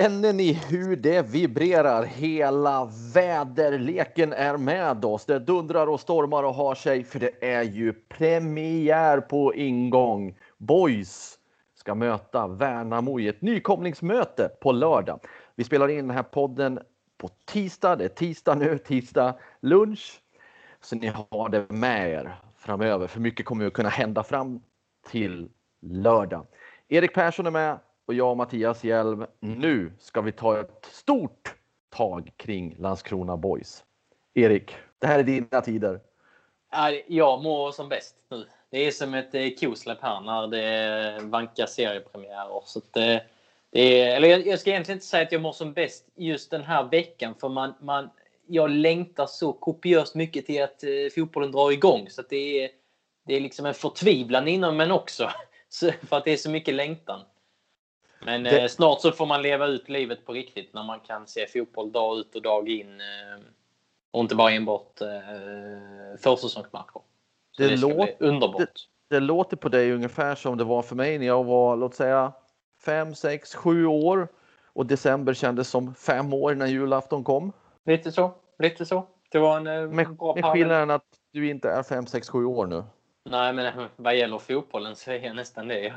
Känner ni hur det vibrerar? Hela väderleken är med oss. Det dundrar och stormar och har sig, för det är ju premiär på ingång. Boys ska möta Värnamo i ett nykomlingsmöte på lördag. Vi spelar in den här podden på tisdag. Det är tisdag nu, tisdag lunch. Så ni har det med er framöver, för mycket kommer att kunna hända fram till lördag. Erik Persson är med och jag och Mattias Hjelm. Nu ska vi ta ett stort tag kring Landskrona Boys. Erik, det här är dina tider. Jag mår som bäst nu. Det är som ett eh, kosläpp här när det vankar seriepremiärer. Så det, eh, det är, eller jag, ska egentligen inte säga att jag mår som bäst just den här veckan. För man, man, jag längtar så kopiöst mycket till att eh, fotbollen drar igång. Så det är, det är liksom en förtvivlan inom men också. för att det är så mycket längtan. Men det... eh, snart så får man leva ut livet på riktigt när man kan se fotboll dag ut och dag in. Eh, och inte bara enbart eh, försäsongsmatcher. Det, det låter underbart. Det, det, låter på dig ungefär som det var för mig när jag var, låt säga, fem, sex, sju år och december kändes som fem år när julafton kom. Lite så, lite så. Det var en eh, med, bra Med skillnaden att du inte är fem, sex, sju år nu. Nej, men eh, vad gäller fotbollen så är jag nästan det.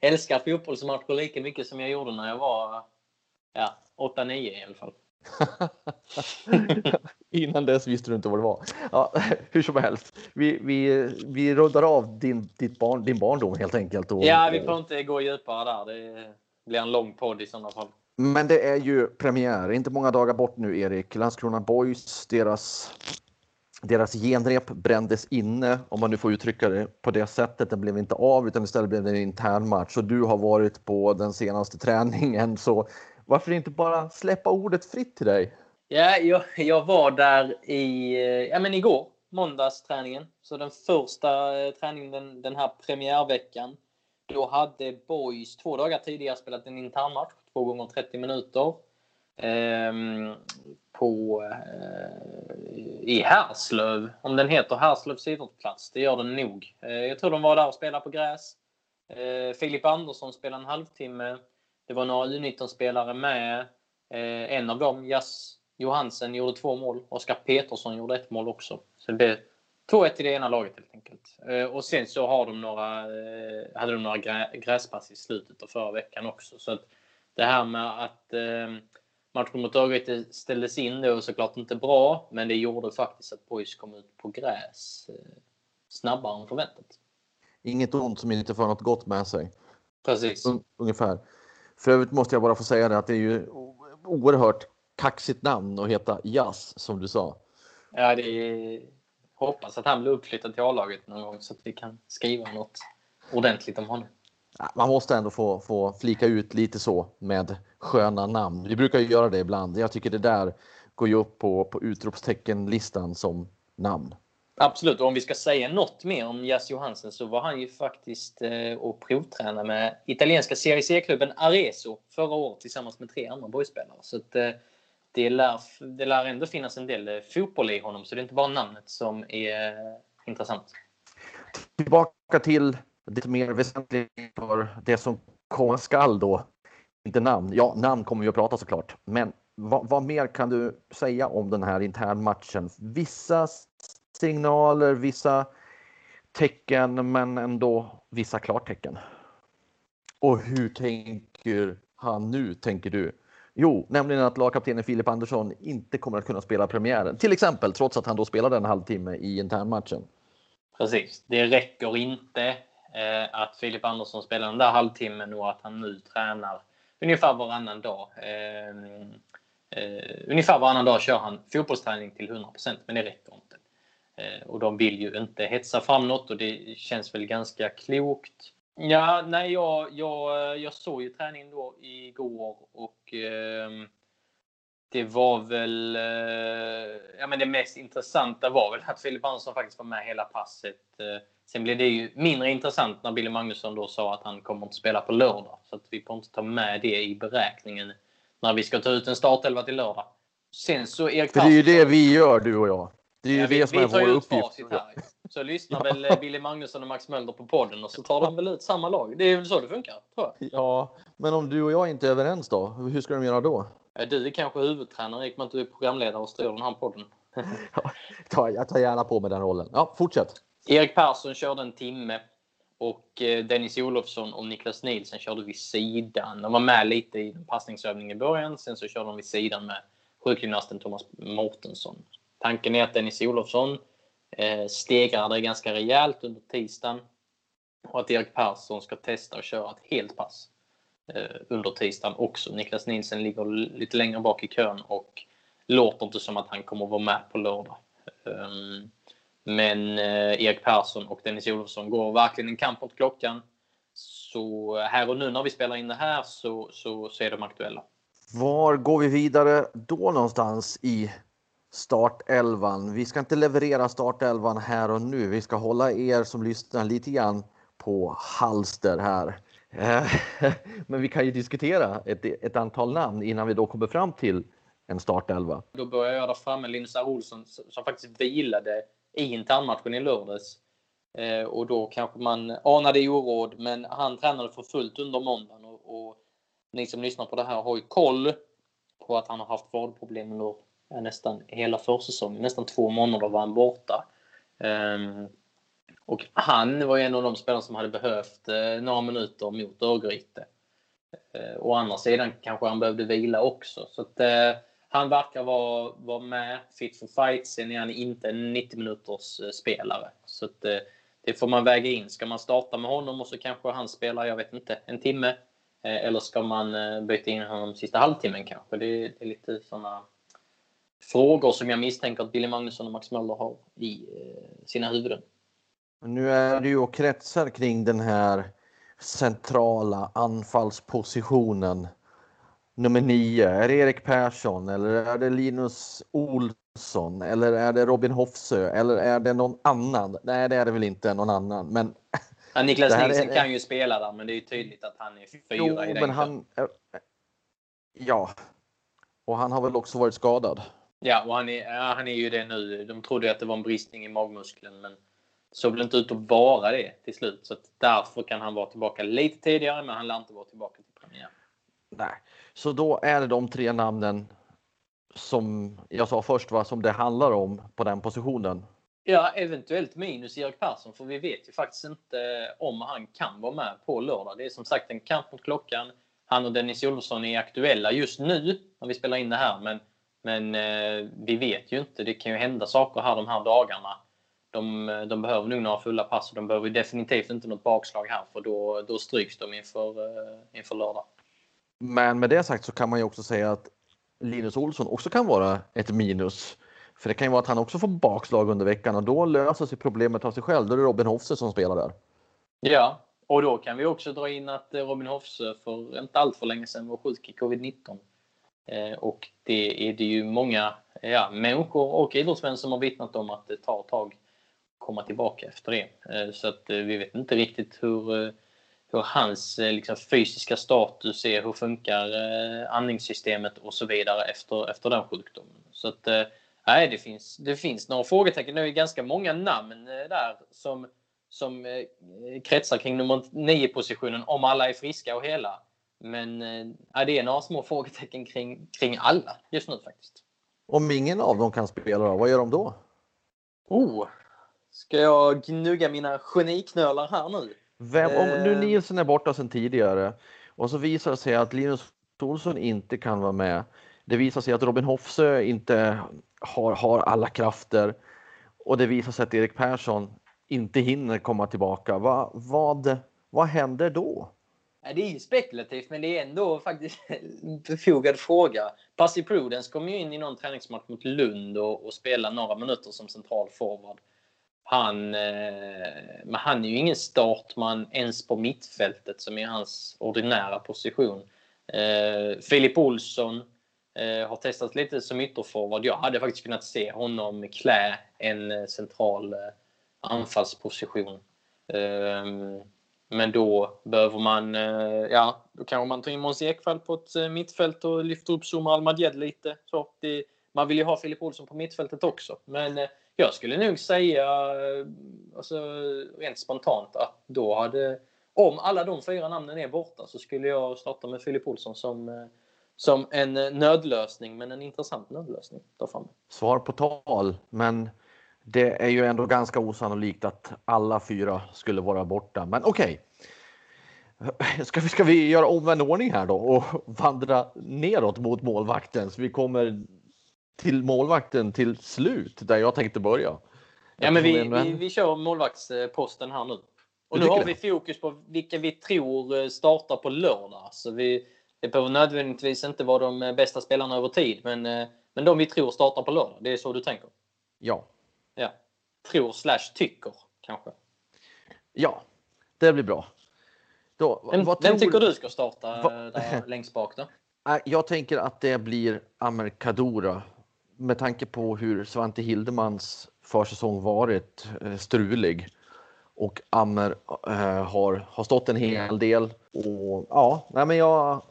Älskar fotbollsmatcher lika mycket som jag gjorde när jag var ja, 8-9 i alla fall. Innan dess visste du inte vad det var. Ja, hur som helst, vi, vi, vi rundar av din, ditt barn, din barndom helt enkelt. Och, ja, vi får inte gå djupare där. Det blir en lång podd i sådana fall. Men det är ju premiär, inte många dagar bort nu Erik. Landskrona Boys, deras, deras genrep brändes inne, om man nu får uttrycka det på det sättet. Den blev inte av utan istället blev det en intern match och du har varit på den senaste träningen. Så varför inte bara släppa ordet fritt till dig? Ja, jag, jag var där i, ja, men igår, måndagsträningen. Så den första eh, träningen den, den här premiärveckan. Då hade Boys två dagar tidigare spelat en internmatch, två gånger 30 minuter. Ehm, på, eh, i Härslöv, om den heter Härslövs idrottsplats. Det gör den nog. Eh, jag tror de var där och spelade på gräs. Eh, Filip Andersson spelade en halvtimme. Det var några U19-spelare med. Eh, en av dem, Jas Johansen, gjorde två mål. Oskar Petersson gjorde ett mål också. Så det blev 2-1 i det ena laget helt enkelt. Eh, och sen så har de några, eh, hade de några grä, gräspass i slutet av förra veckan också. Så att det här med att eh, matchen mot Örgryte ställdes in då såklart inte bra. Men det gjorde faktiskt att Boys kom ut på gräs eh, snabbare än förväntat. Inget ont som inte för något gott med sig. Precis. Un ungefär. För övrigt måste jag bara få säga det att det är ju oerhört kaxigt namn att heta Jazz som du sa. Ja, det är... hoppas att han blir uppflyttad till A-laget någon gång så att vi kan skriva något ordentligt om honom. Man måste ändå få, få flika ut lite så med sköna namn. Vi brukar ju göra det ibland. Jag tycker det där går ju upp på, på utropsteckenlistan som namn. Absolut, och om vi ska säga något mer om Jas Johansen så var han ju faktiskt eh, och provtränade med italienska Serie C-klubben Arezzo förra året tillsammans med tre andra boyspelare. Så att, eh, det, lär, det lär ändå finnas en del eh, fotboll i honom, så det är inte bara namnet som är eh, intressant. Tillbaka till det mer väsentligt för det som komma skall då. Inte namn. Ja, namn kommer vi att prata såklart. Men vad, vad mer kan du säga om den här internmatchen? Vissa signaler, vissa tecken, men ändå vissa klartecken. Och hur tänker han nu, tänker du? Jo, nämligen att lagkaptenen Filip Andersson inte kommer att kunna spela premiären. Till exempel, trots att han då spelade en halvtimme i internmatchen. Precis. Det räcker inte eh, att Filip Andersson spelar den där halvtimmen och att han nu tränar ungefär varannan dag. Eh, eh, ungefär varannan dag kör han fotbollsträning till 100% men det räcker inte. Eh, och de vill ju inte hetsa fram något och det känns väl ganska klokt. Ja, nej, jag, jag, jag såg ju träningen då igår och eh, det var väl... Eh, ja, men det mest intressanta var väl att Filip Andersson faktiskt var med hela passet. Eh, Sen blev det ju mindre intressant när Billy Magnusson då sa att han kommer inte spela på lördag. Så att vi får inte ta med det i beräkningen när vi ska ta ut en startelva till lördag. Sen så Erik För det är ju det vi gör, du och jag. Det är ju Ja, det vi, som vi är vår uppgift. här. Så lyssnar väl eh, Billy Magnusson och Max Mölder på podden och så tar de väl ut samma lag. Det är väl så det funkar, tror jag. Ja, men om du och jag inte är överens då? Hur ska de göra då? Du är kanske huvudtränare att du är programledare och styr den här podden. Ta- Jag tar gärna på mig den rollen. Ja, fortsätt. Erik Persson körde en timme och eh, Dennis Olofsson och Niklas Nielsen körde vid sidan. De var med lite i passningsövningen i början. Sen så körde de vid sidan med sjukgymnasten Thomas Mårtensson. Tanken är att Dennis Olofsson eh, stegrade ganska rejält under tisdagen och att Erik Persson ska testa att köra ett helt pass eh, under tisdagen också. Niklas Nielsen ligger lite längre bak i kön och låter inte som att han kommer vara med på lördag. Ehm, men eh, Erik Persson och Dennis Olofsson går verkligen en kamp mot klockan. Så här och nu när vi spelar in det här så, så, så är de aktuella. Var går vi vidare då någonstans i startelvan? Vi ska inte leverera startelvan här och nu. Vi ska hålla er som lyssnar lite grann på halster här. Eh, Men vi kan ju diskutera ett, ett antal namn innan vi då kommer fram till en startelva. Då börjar jag där framme Linus R. Olsson som faktiskt vilade i internmatchen i lördags. Eh, och då kanske man anade oråd, men han tränade för fullt under måndagen. Och, och ni som lyssnar på det här har ju koll på att han har haft vadproblem under nästan hela försäsongen. Nästan två månader var han borta. Ehm, och han var ju en av de spelare som hade behövt eh, några minuter mot Örgryte. Eh, å andra sidan kanske han behövde vila också. Så att, eh, han verkar vara, vara med, fit for fight. Sen är han inte en 90 minuters eh, spelare. Så att, eh, det får man väga in. Ska man starta med honom och så kanske han spelar, jag vet inte, en timme? Eh, eller ska man byta in honom sista halvtimmen kanske? Det, det är lite sådana frågor som jag misstänker att Billy Magnusson och Max Möller har i sina huvuden. Nu är det ju och kretsar kring den här centrala anfallspositionen. Nummer nio, är det Erik Persson eller är det Linus Olsson eller är det Robin Hofsö eller är det någon annan? Nej, det är det väl inte någon annan, men Ja, Niklas Det Nilsson är- kan ju spela där, men det är ju tydligt att han är fyra jo, i den men han. Ja, och han har väl också varit skadad. Ja, och han är, ja, han är ju det nu. De trodde att det var en bristning i magmuskeln, men det såg väl inte ut att vara det till slut. Så att därför kan han vara tillbaka lite tidigare, men han lär inte vara tillbaka till premiär. Nej, så då är det de tre namnen som jag sa först, va, som det handlar om på den positionen. Ja, eventuellt minus Erik Persson, för vi vet ju faktiskt inte eh, om han kan vara med på lördag. Det är som sagt en kamp mot klockan. Han och Dennis Olofsson är aktuella just nu när vi spelar in det här, men, men eh, vi vet ju inte. Det kan ju hända saker här de här dagarna. De, eh, de behöver nog några fulla pass och de behöver ju definitivt inte något bakslag här, för då, då stryks de inför, eh, inför lördag. Men med det sagt så kan man ju också säga att Linus Olsson också kan vara ett minus. För det kan ju vara att han också får bakslag under veckan och då löser sig problemet av sig själv. Då är det Robin Hofse som spelar där. Ja, och då kan vi också dra in att eh, Robin Hofse för inte allt för länge sedan var sjuk i covid-19. Eh, och det är det ju många ja, människor och idrottsmän som har vittnat om att det tar ett tag att komma tillbaka efter det. Eh, så att vi vet inte riktigt hur, hur hans eh, liksom, fysiska status är, hur funkar eh, andningssystemet och så vidare efter, efter den sjukdomen. Så att eh, nej, det finns, det finns några frågetecken. Det är ganska många namn eh, där som som eh, kretsar kring nummer 9 positionen om alla är friska och hela. Men eh, det är några små frågetecken kring, kring alla just nu faktiskt. Om ingen av dem kan spela, då, vad gör de då? Oh, ska jag gnugga mina geniknölar här nu? Vem, om nu Eh. Nielsen är borta sedan tidigare och så visar det sig att Linus Olsson inte kan vara med. Det visar sig att Robin Hofsö inte har, har alla krafter och det visar sig att Erik Persson inte hinner komma tillbaka. Va, vad, vad händer då? Det är ju spekulativt, men det är ändå faktiskt en befogad fråga. Pasi Prudence kom ju in i någon träningsmatch mot Lund och, och spelade några minuter som central forward. Han, eh, men han är ju ingen startman ens på mittfältet som är hans ordinära position. Eh, Filip Olsson eh, har testat lite som ytterforward. Jag hade faktiskt kunnat se honom klä en central anfallsposition. Ehm, men då behöver man, eh, ja, då kanske man tar in Måns Ekvall på ett eh, mittfält och lyfter upp Zuma Almadjed lite. Så det, man vill ju ha Filip Olsson på mittfältet också. Men eh, jag skulle nog säga, eh, alltså, rent spontant, att då hade, om alla de fyra namnen är borta, så skulle jag starta med Filip Olsson som, eh, som en eh, nödlösning, men en intressant nödlösning. Svar på tal, men det är ju ändå ganska osannolikt att alla fyra skulle vara borta. Men okej. Okay. Ska, vi, ska vi göra omvänd ordning här då och vandra neråt mot målvakten så vi kommer till målvakten till slut där jag tänkte börja. Ja, men vi, vi, vi kör målvaktsposten här nu. Och nu har vi fokus på vilka vi tror eh, startar på lördag. Så vi, det behöver nödvändigtvis inte vara de bästa spelarna över tid, men, eh, men de vi tror startar på lördag. Det är så du tänker? Ja, Ja. Tror slash tycker kanske. Ja, det blir bra. Då, vem, vem tycker du ska starta Va... där längst bak då? Jag tänker att det blir Amer Kadura med tanke på hur Svante Hildemans försäsong varit eh, strulig och Ammer äh, har, har stått en hel del. Och, ja, nej men jag,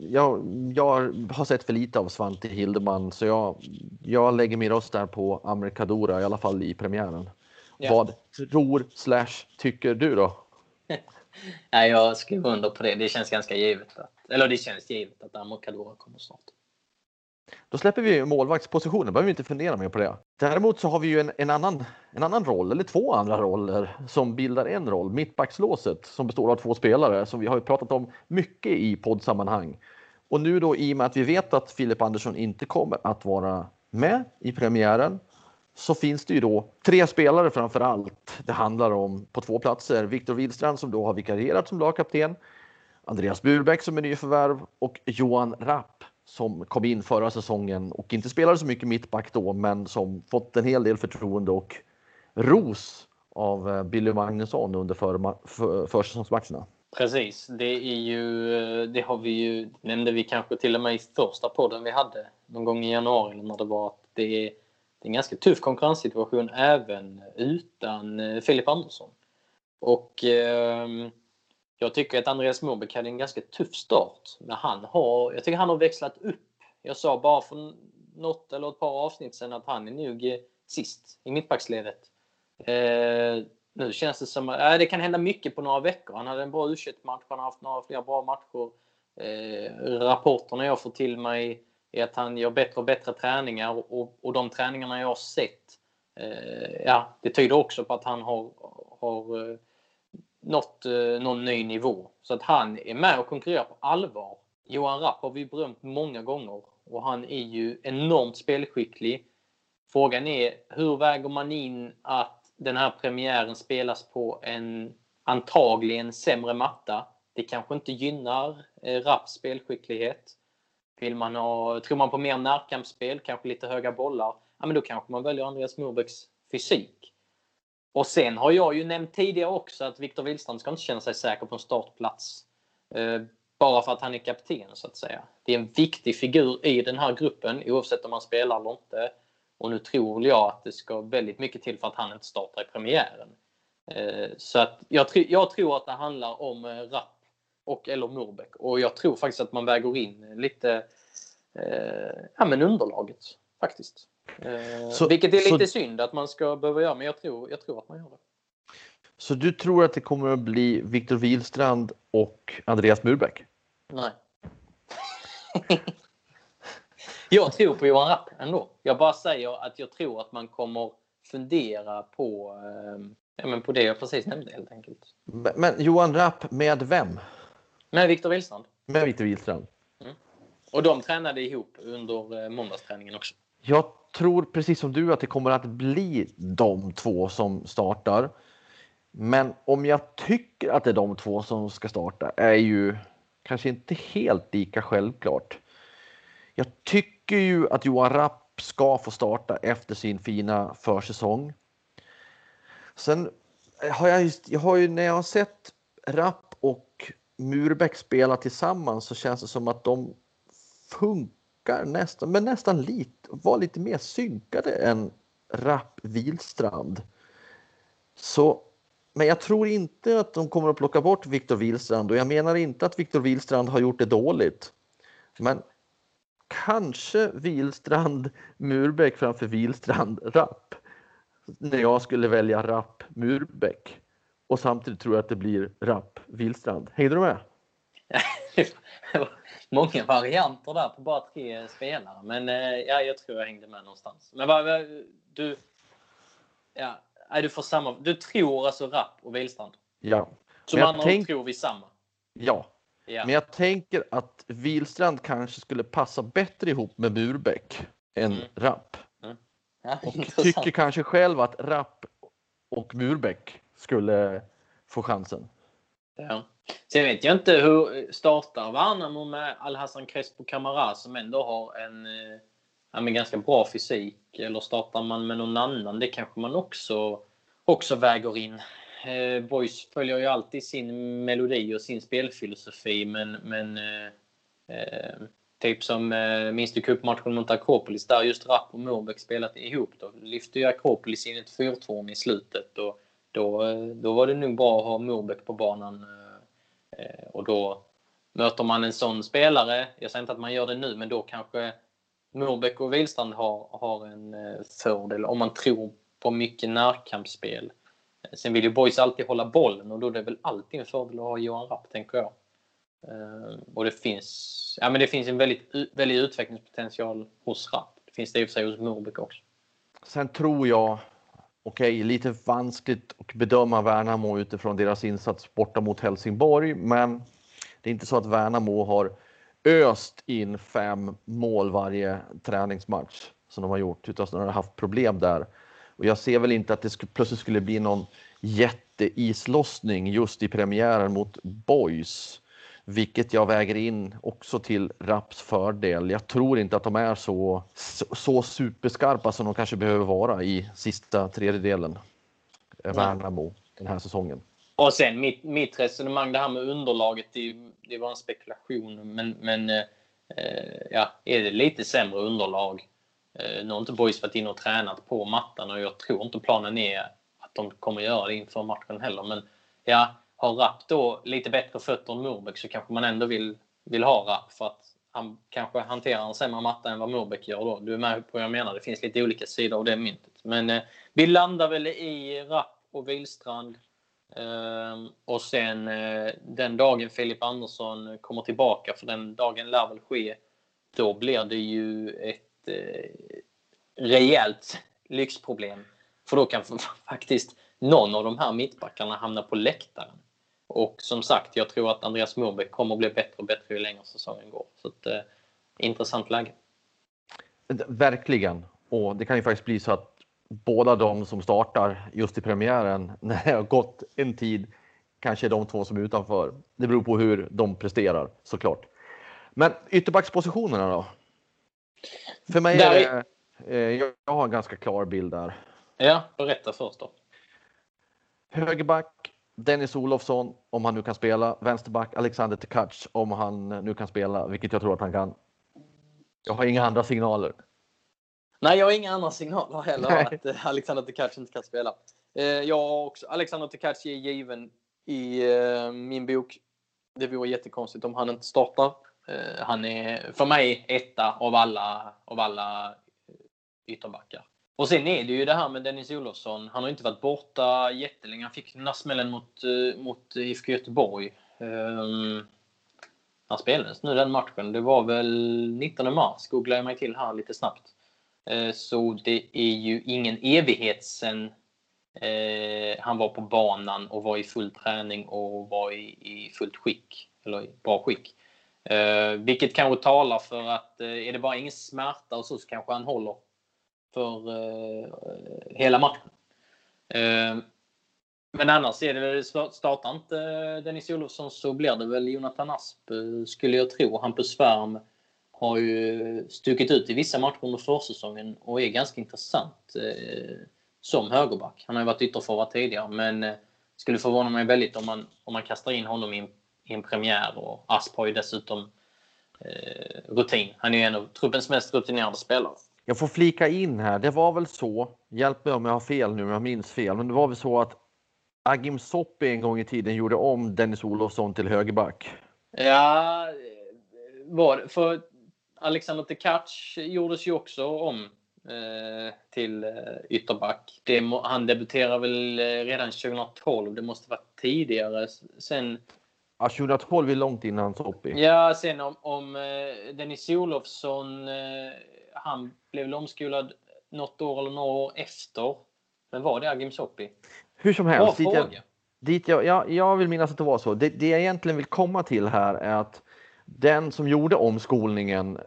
jag, jag har sett för lite av Svante Hildeman så jag, jag lägger min röst där på Ammer Kadura i alla fall i premiären. Ja. Vad tror slash tycker du då? nej, jag skriver under på det. Det känns ganska givet. Att, eller det känns givet att Ammer Kadura kommer snart. Då släpper vi målvaktspositionen, behöver vi inte fundera mer på det. Däremot så har vi ju en, en, annan, en annan roll, eller två andra roller som bildar en roll. Mittbackslåset som består av två spelare som vi har pratat om mycket i poddsammanhang. Och nu då i och med att vi vet att Filip Andersson inte kommer att vara med i premiären så finns det ju då tre spelare framför allt. Det handlar om på två platser. Viktor Wihlstrand som då har vikarierat som lagkapten. Andreas Burbeck som är nyförvärv och Johan Rapp som kom in förra säsongen och inte spelade så mycket mittback då, men som fått en hel del förtroende och ros av eh, Billy Magnusson under för, för, försäsongsmatcherna. Precis, det är ju, eh, det har vi ju, nämnde vi kanske till och med i första podden vi hade någon gång i januari när det var att det är, det är en ganska tuff konkurrenssituation även utan eh, Filip Andersson. Och eh, jag tycker att Andreas Morbäck hade en ganska tuff start. Men han har, jag tycker han har växlat upp. Jag sa bara för något eller ett par avsnitt sedan att han är nog eh, sist i mittbacksledet. Eh, nu känns det som att eh, det kan hända mycket på några veckor. Han hade en bra u match han har haft några fler bra matcher. Eh, rapporterna jag får till mig är att han gör bättre och bättre träningar och, och de träningarna jag har sett, eh, ja, det tyder också på att han har, har eh, nått eh, någon ny nivå. Så att han är med och konkurrerar på allvar. Johan Rapp har vi berömt många gånger och han är ju enormt spelskicklig. Frågan är hur väger man in att den här premiären spelas på en antagligen sämre matta. Det kanske inte gynnar eh, Rapps spelskicklighet. Vill man ha, tror man på mer närkampsspel, kanske lite höga bollar, ja, men då kanske man väljer Andreas Morbäcks fysik. Och sen har jag ju nämnt tidigare också att Viktor Wihlstrand ska inte känna sig säker på en startplats. Eh, bara för att han är kapten så att säga. Det är en viktig figur i den här gruppen oavsett om han spelar eller inte. Och nu tror jag att det ska väldigt mycket till för att han inte startar i premiären. Eh, så att jag, jag tror att det handlar om eh, Rapp och eller Murbeck. Och jag tror faktiskt att man väger in lite eh, ja, men underlaget faktiskt. Eh, så, Vilket är lite så, synd att man ska behöva göra, men jag tror, jag tror att man gör det. Så du tror att det kommer att bli Viktor Wihlstrand och Andreas Murbeck? Nej. jag tror på Johan Rapp ändå. Jag bara säger att jag tror att man kommer fundera på, eh, men på det jag precis nämnde helt enkelt. Men, men Johan Rapp med vem? Med Viktor Wihlstrand. Med Viktor Wihlstrand. Mm. Och de tränade ihop under eh, måndagsträningen också. Jag tror precis som du att det kommer att bli de två som startar. Men om jag tycker att det är de två som ska starta är ju kanske inte helt lika självklart. Jag tycker ju att Johan Rapp ska få starta efter sin fina försäsong. Sen har jag, just, jag har ju när jag har sett Rapp och Murbeck spela tillsammans så känns det som att de funkar nästan, men nästan lite, var lite mer synkade än Rapp Wilstrand. Så, men jag tror inte att de kommer att plocka bort Viktor Wilstrand och jag menar inte att Viktor Wilstrand har gjort det dåligt. Men kanske Wilstrand Murbeck framför Wilstrand Rapp. När jag skulle välja Rapp Murbeck. Och samtidigt tror jag att det blir Rapp Wilstrand. Hängde du med? Många varianter där på bara tre spelare. Men eh, ja, jag tror jag hängde med någonstans. Men vad, du... Ja, du får samma... Du tror alltså Rapp och Wilstrand? Ja. Som andra tänk... tror vi samma? Ja. ja. Men jag tänker att Wilstrand kanske skulle passa bättre ihop med Murbeck än mm. Rapp. Mm. Ja, och tycker kanske själv att Rapp och Murbeck skulle få chansen. Ja. Sen vet jag inte hur eh, startar Värnamo med Alhassan Crespo Camara som ändå har en eh, ja, men ganska bra fysik. Eller startar man med någon annan? Det kanske man också, också väger in. Eh, Boys följer ju alltid sin melodi och sin spelfilosofi men, men eh, eh Typ som eh, minns du cupmatchen mot Akropolis där just Rapp och Morbäck spelat ihop. Då lyfte ju Akropolis in ett fyrtorn i slutet och då, eh, då var det nog bra att ha Morbäck på banan. Eh, och då möter man en sån spelare, jag säger inte att man gör det nu, men då kanske Murbeck och Wihlstrand har, har en eh, fördel om man tror på mycket närkampsspel. Eh, sen vill ju Boys alltid hålla bollen och då är det väl alltid en fördel att ha Johan Rapp, tänker jag. Eh, och det finns, ja, men det finns en väldigt, väldigt utvecklingspotential hos Rapp. Det finns det i och för sig hos Murbeck också. Sen tror jag okej, okay, lite vanskligt att bedöma Värnamo utifrån deras insats borta mot Helsingborg, men det är inte så att Värnamo har öst in fem mål varje träningsmatch som de har gjort, utan snarare haft problem där. Och jag ser väl inte att det plötsligt skulle bli någon jätteislossning just i premiären mot Boys vilket jag väger in också till Raps fördel. Jag tror inte att de är så, så, superskarpa som de kanske behöver vara i sista tredjedelen. Värnamo den här säsongen. Och sen mitt, mitt resonemang, det här med underlaget, det, det var en spekulation. Men, men eh, ja, är det lite sämre underlag? Eh, nu har inte Boys varit inne och tränat på mattan och jag tror inte planen är att de kommer göra det inför matchen heller. Men ja, har Rapp då lite bättre fötter än Murbeck så kanske man ändå vill, vill ha Rapp för att han kanske hanterar en sämre matta än vad Murbeck gör då. Du är med på vad jag menar. Det finns lite olika sidor av det myntet. Men eh, vi landar väl i Rapp och Wilstrand. Eh, och sen eh, den dagen Filip Andersson kommer tillbaka, för den dagen lär väl ske, då blir det ju ett eh, rejält lyxproblem. För då kan faktiskt någon av de här mittbackarna hamna på läktaren. Och som sagt, jag tror att Andreas Moberg kommer att bli bättre och bättre ju längre säsongen går. Så ett eh, intressant läge. Verkligen. Och det kan ju faktiskt bli så att båda de som startar just i premiären, när det har gått en tid, kanske är de två som är utanför. Det beror på hur de presterar såklart. Men ytterbackspositionerna då? För mig är det, eh, jag har en ganska klar bild där. Ja, berätta först då. Högerback Dennis Olofsson, om han nu kan spela. Vänsterback Alexander Tekac, om han nu kan spela, vilket jag tror att han kan. Jag har inga andra signaler. Nej, jag har inga andra signaler heller Nej. att eh, Alexander Tekac inte kan spela. Eh, jag har också, Alexander Tekac är given i eh, min bok. Det vore jättekonstigt om han inte startar. Han är för mig etta av alla, av alla ytterbackar. Och sen är det ju det här med Dennis Olofsson. Han har inte varit borta jättelänge. Han fick den där smällen mot, eh, mot IFK Göteborg. Um, han spelades nu den matchen. Det var väl 19 mars, googlar jag mig till här lite snabbt. Uh, så det är ju ingen evighet sen uh, han var på banan och var i full träning och var i, i fullt skick. Eller i bra skick. Uh, vilket kanske talar för att är det bara ingen smärta och så, så kanske han håller för eh, hela matchen. Eh, men annars är det väl, startar inte eh, Dennis Olofsson så blir det väl Jonathan Asp eh, skulle jag tro. Hampus Svärm har ju stuckit ut i vissa matcher under försäsongen och är ganska intressant. Eh, som högerback. Han har ju varit ytterforward tidigare, men eh, skulle förvåna mig väldigt om man, om man kastar in honom i en, i en premiär. Och Asp har ju dessutom eh, rutin. Han är ju en av truppens mest rutinerade spelare. Jag får flika in här. Det var väl så, hjälp mig om jag har fel nu, om jag minns fel, men det var väl så att Agim Soppi en gång i tiden gjorde om Dennis Olofsson till högerback? Ja, var För Alexander Tekac gjordes ju också om eh, till eh, ytterback. Det, han debuterade väl eh, redan 2012. Det måste vara tidigare. Sen Ja, 2012 är långt innan Soppi. Ja, sen om, om eh, Dennis Olofsson, han blev väl omskolad något år eller några år efter. Men var det Agim Soppi? Hur som helst. Bra dit jag, dit jag, ja, jag vill minnas att det var så. Det, det jag egentligen vill komma till här är att den som gjorde omskolningen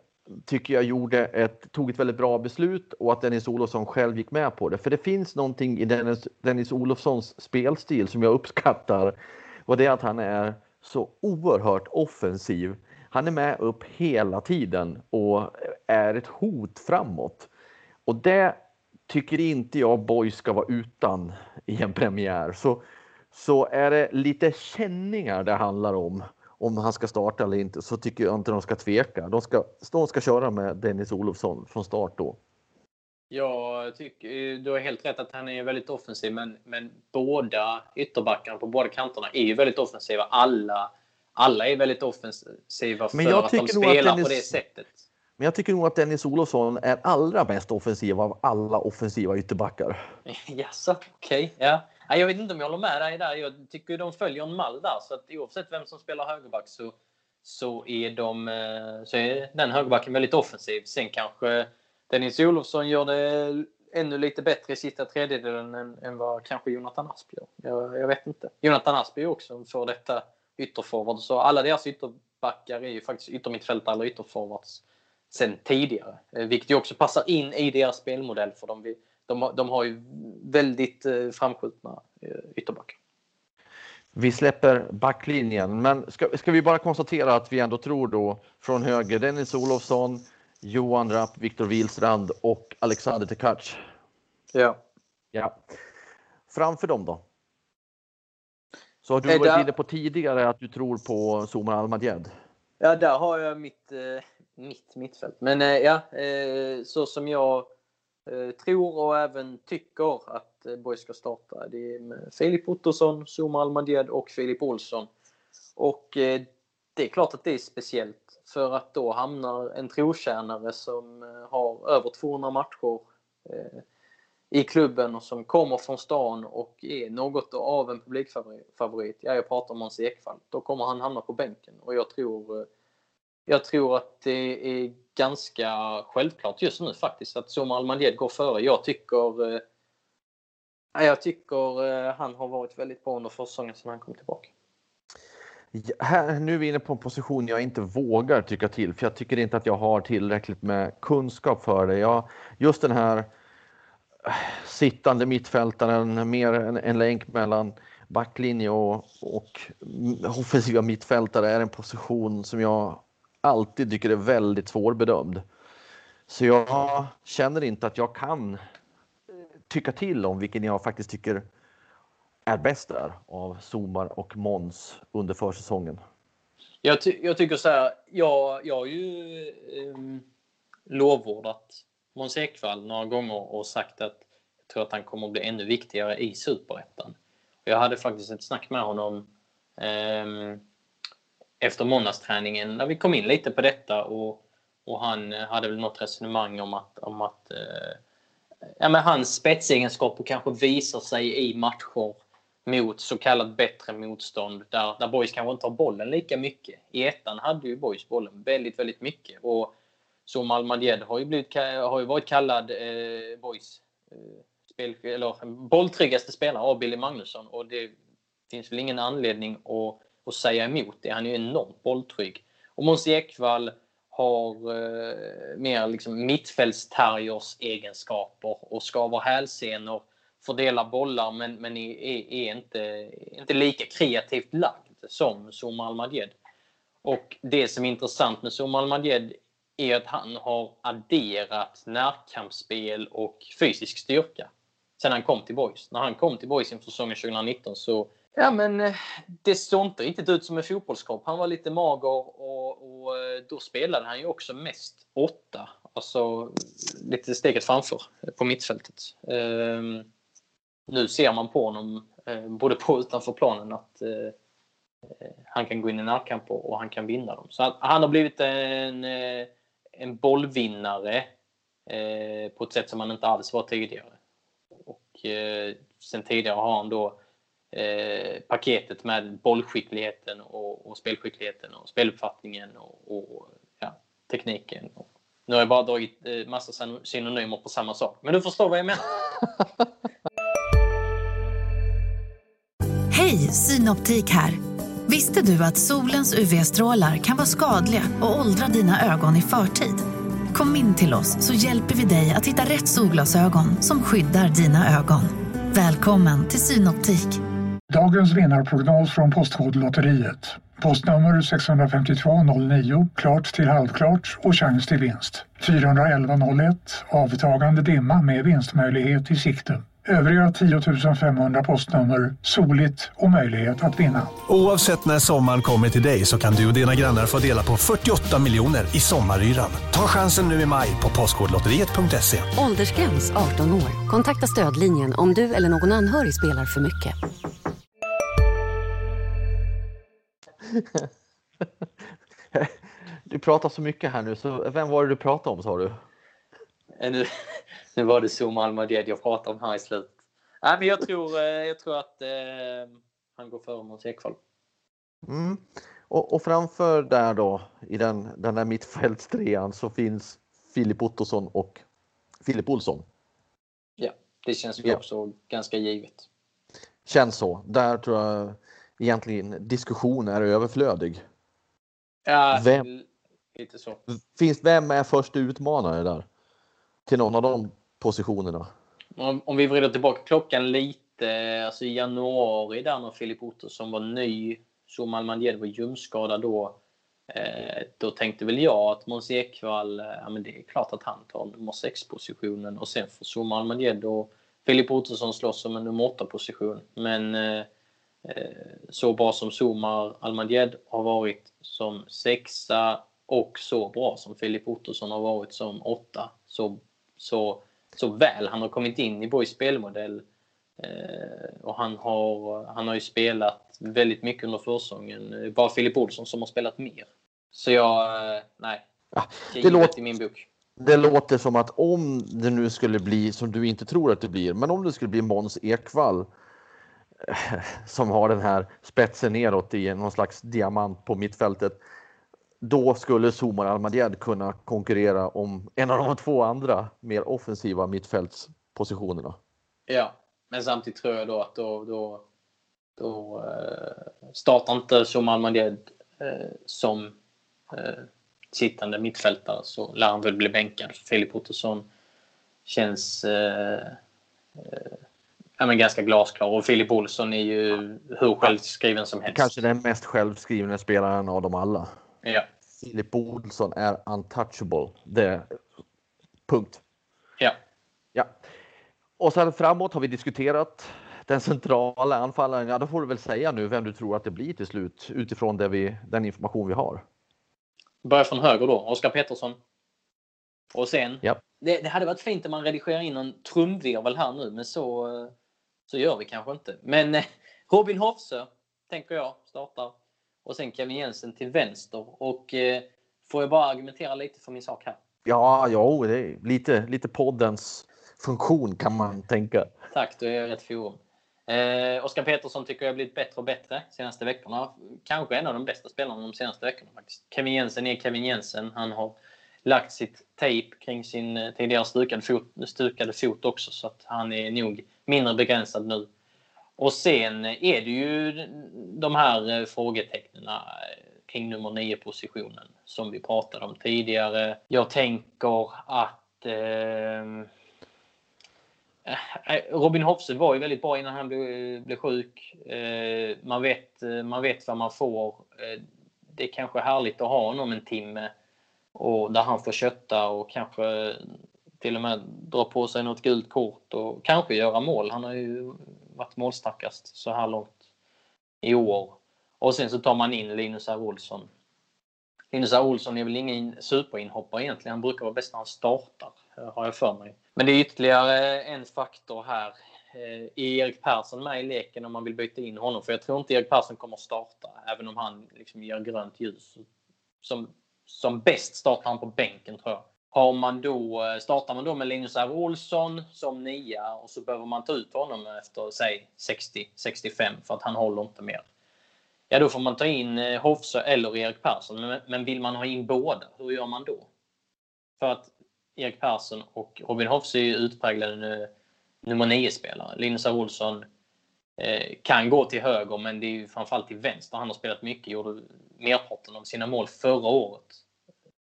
tycker jag gjorde ett, tog ett väldigt bra beslut och att Dennis Olofsson själv gick med på det. För det finns någonting i Dennis, Dennis Olofssons spelstil som jag uppskattar. Och det är att han är så oerhört offensiv. Han är med upp hela tiden och är ett hot framåt. Och det tycker inte jag Boy ska vara utan i en premiär. Så, så är det lite känningar det handlar om, om han ska starta eller inte, så tycker jag inte de ska tveka. De ska, de ska köra med Dennis Olofsson från start då. Jag tycker du har helt rätt att han är väldigt offensiv, men, men båda ytterbackarna på båda kanterna är ju väldigt offensiva. Alla, alla är väldigt offensiva för att de spelar att på det sättet. Men jag tycker nog att Dennis Olofsson är allra mest offensiv av alla offensiva ytterbackar. Jaså, okej. Okay, ja. Jag vet inte om jag håller med dig där. Jag tycker de följer en mall där. Så att oavsett vem som spelar högerback så, så, är, de, eh, så är den högerbacken väldigt offensiv. Sen kanske Dennis Olofsson gör det ännu lite bättre i sista tredjedelen än, än vad kanske Jonathan Asp gör. Jag, jag vet inte. Jonathan Asp är också för detta ytterforward. Så alla deras ytterbackar är ju faktiskt yttermittfältare eller ytterforwards sen tidigare. Eh, vilket ju också passar in i deras spelmodell för de, de, de har ju väldigt eh, framskjutna eh, ytterbackar. Vi släpper backlinjen, men ska, ska vi bara konstatera att vi ändå tror då från höger Dennis Olofsson, Johan Rapp, Viktor Wilstrand och Alexander Tekac. Ja. ja. Framför dem då? Så har du varit inne på tidigare att du tror på Somar Almadjed? Ja, där har jag mitt, eh, mitt mittfält. Men eh, ja, eh, så som jag tror och även tycker att Borg ska starta. Det är med Filip Ottosson, Somar Almadjed och Filip Olsson. Och det är klart att det är speciellt för att då hamnar en trotjänare som har över 200 matcher i klubben och som kommer från stan och är något av en publikfavorit. Ja, jag pratar om Måns Ekvall. Då kommer han hamna på bänken och jag tror, eh, jag tror att det är ganska självklart just nu faktiskt att Somar Almadied går före. Jag tycker, eh, jag tycker eh, han har varit väldigt bra under försäsongen sedan han kom tillbaka. Här, nu är vi inne på en position jag inte vågar tycka till, för jag tycker inte att jag har tillräckligt med kunskap för det. Jag, just den här sittande mittfältaren, mer en, en länk mellan backlinje och, och offensiva mittfältare är en position som jag alltid tycker är väldigt svårbedömd. Så jag känner inte att jag kan eh, tycka till om vilken jag faktiskt tycker är bäst där av Somar och Mons under försäsongen? Jag, ty jag tycker så här, jag, jag har ju eh, lovordat Måns Ekvall några gånger och sagt att jag tror att han kommer att bli ännu viktigare i Superettan. Jag hade faktiskt ett snack med honom eh, efter måndagsträningen när vi kom in lite på detta och, och han eh, hade väl något resonemang om att, om att eh, ja, men hans spetsegenskaper kanske visar sig i matcher mot så kallat bättre motstånd där, där Boys kanske inte har bollen lika mycket. I ettan hade ju Boys bollen väldigt, väldigt mycket. Och så Malmadjed har ju, blivit, har ju varit kallad eh, Boys eh, spel, eller, bolltryggaste spelare av Billy Magnusson. Och det finns väl ingen anledning att, att säga emot det. Han är ju enormt bolltrygg. Och Måns Ekvall har eh, mer liksom mittfältsterriers egenskaper och skavar hälsenor fördelar bollar men, men är, är, inte, inte lika kreativt lagd som Zuma Almadjed. Och det som är intressant med Zuma Almadjed är att han har adderat närkampsspel och fysisk styrka. sen han kom till Boys. När han kom till Boys inför säsongen 2019 så Ja, men eh, det såg inte riktigt ut som en fotbollskropp. Han var lite mager och, och eh, då spelade han ju också mest åtta. Alltså lite steget framför på mittfältet. Um, nu ser man på honom, eh, både på och utanför planen, att uh, han kan gå in i närkamp och, och han kan vinna dem. Så han har blivit en, uh, en bollvinnare eh, på ett sätt som han inte alls var tidigare. Och eh, sen tidigare har han då eh, paketet med bollskickligheten och, och spelskickligheten och speluppfattningen och, och ja, tekniken. Nu har jag bara dragit eh, massa synonymer på samma sak. Men du förstår vad jag menar. Hej, Synoptik här. Visste du att solens UV-strålar kan vara skadliga och åldra dina ögon i förtid? Kom in till oss så hjälper vi dig att hitta rätt solglasögon som skyddar dina ögon. Välkommen till Synoptik. Dagens vinnarprognos från Postkodlotteriet. Postnummer 65209, klart till halvklart och chans till vinst. 41101, avtagande dimma med vinstmöjlighet i sikte. Övriga 10 500 postnummer soligt och möjlighet att vinna. Oavsett när sommaren kommer till dig så kan du och dina grannar få dela på 48 miljoner i sommaryran. Ta chansen nu i maj på Postkodlotteriet.se. Åldersgräns 18 år. Kontakta stödlinjen om du eller någon anhörig spelar för mycket. Du pratar så mycket här nu, så vem var det du pratade om sa du? Nu, var det Zoom Almaded jag pratade om här i slutet. Nej, men jag tror, eh, jag tror att eh, han går före mot Ekvall. Mm. Och, och, framför där då i den, den där mittfältstrean så finns Filip Ottosson och Filip Olsson. Ja, det känns ja. också ganska givet. Känns så. Där tror jag egentligen diskussion är överflödig. Ja, vem, lite så. Finns, vem är första utmanare där? Till någon av de positionerna? Om, om vi vrider tillbaka klockan lite, alltså i januari där när Filip Ottosson var ny, Somal Almandier var ljumskadad då. Eh, då tänkte väl jag att Måns Ekvall, eh, ja men det är klart att han tar nummer 6-positionen och sen får Somal Almandier och Filip Ottosson slåss om en nummer 8-position. Men eh, eh, så bra som Somar Almadjed har varit som sexa och så bra som Filip Ottosson har varit som åtta. Så, så, så väl han har kommit in i Borgs spelmodell. Eh, och han har, han har ju spelat väldigt mycket under försäsongen. Bara Filip Olsson som har spelat mer. Så jag, eh, nej. Ja, det låter i min bok. Det låter som att om det nu skulle bli som du inte tror att det blir, men om det skulle bli Måns Ekvall som har den här spetsen neråt i någon slags diamant på mittfältet. Då skulle Somar Almadjed kunna konkurrera om en av de två andra mer offensiva mittfältspositionerna. Ja, men samtidigt tror jag då att då, då, då eh, startar inte Somar Almadjed eh, som eh, sittande mittfältare så lär han väl bli bänkad. Filip Ottosson känns eh, eh ja, men ganska glasklar. Och Filip Olsson är ju hur självskriven som helst. Kanske den mest självskrivna spelaren av dem alla. Ja. Filip Olsson är untouchable. Det Punkt. Ja. ja. Och sen framåt har vi diskuterat den centrala anfallaren. Ja, då får du väl säga nu vem du tror att det blir till slut utifrån det vi, den information vi har. Börja från höger då. Oskar Pettersson. Och sen. Ja. Det, det, hade varit fint om man redigerar in en trumvirvel här nu, men så så gör vi kanske inte. Men eh, Robin Hofsö, tänker jag, startar. Och sen Kevin Jensen till vänster. Och eh, får jag bara argumentera lite för min sak här? Ja, jo, det är lite, lite poddens funktion kan man tänka. Tack, då är rätt forum. Eh, Oskar Petersson tycker jag har blivit bättre och bättre senaste veckorna. Kanske en av de bästa spelarna de senaste veckorna faktiskt. Kevin Jensen är Kevin Jensen. Han har lagt sitt tejp kring sin eh, tidigare stukade fot, stukade fot också så att han är nog mindre begränsad nu. Och sen är det ju de här eh, frågetecknen eh, kring nummer 9 positionen som vi pratade om tidigare. Jag tänker att eh, eh, Robin Hofse var ju väldigt bra innan han blev, blev sjuk. Eh, man, vet, man vet vad man får. Eh, det är kanske härligt att ha honom en timme och där han får kötta och kanske till och med dra på sig något gult kort och kanske göra mål. Han har ju varit målstarkast så här långt i år. Och sen så tar man in Linus R. Olsson. Linus R. Olsson är väl ingen superinhoppare egentligen. Han brukar vara bäst när han startar, eh, har jag för mig. Men det är ytterligare eh, en faktor här. Eh, är Erik Persson med i leken om man vill byta in honom? För jag tror inte Erik Persson kommer att starta, även om han liksom ger grönt ljus. Som, som bäst startar han på bänken tror jag. Har man då, eh, startar man då med Linus R. Olsson som nia och så behöver man ta ut honom efter säg 60-65 för att han håller inte mer. Ja, då får man ta in eh, Hofsa eller Erik Persson. Men vill man ha in båda, hur gör man då? För att Erik Persson och Robin Hofsa är ju utpräglade nummer 9-spelare. Linus R. Olsson eh, kan gå till höger, men det är ju framförallt till vänster. Han har spelat mycket, gjorde merparten av sina mål förra året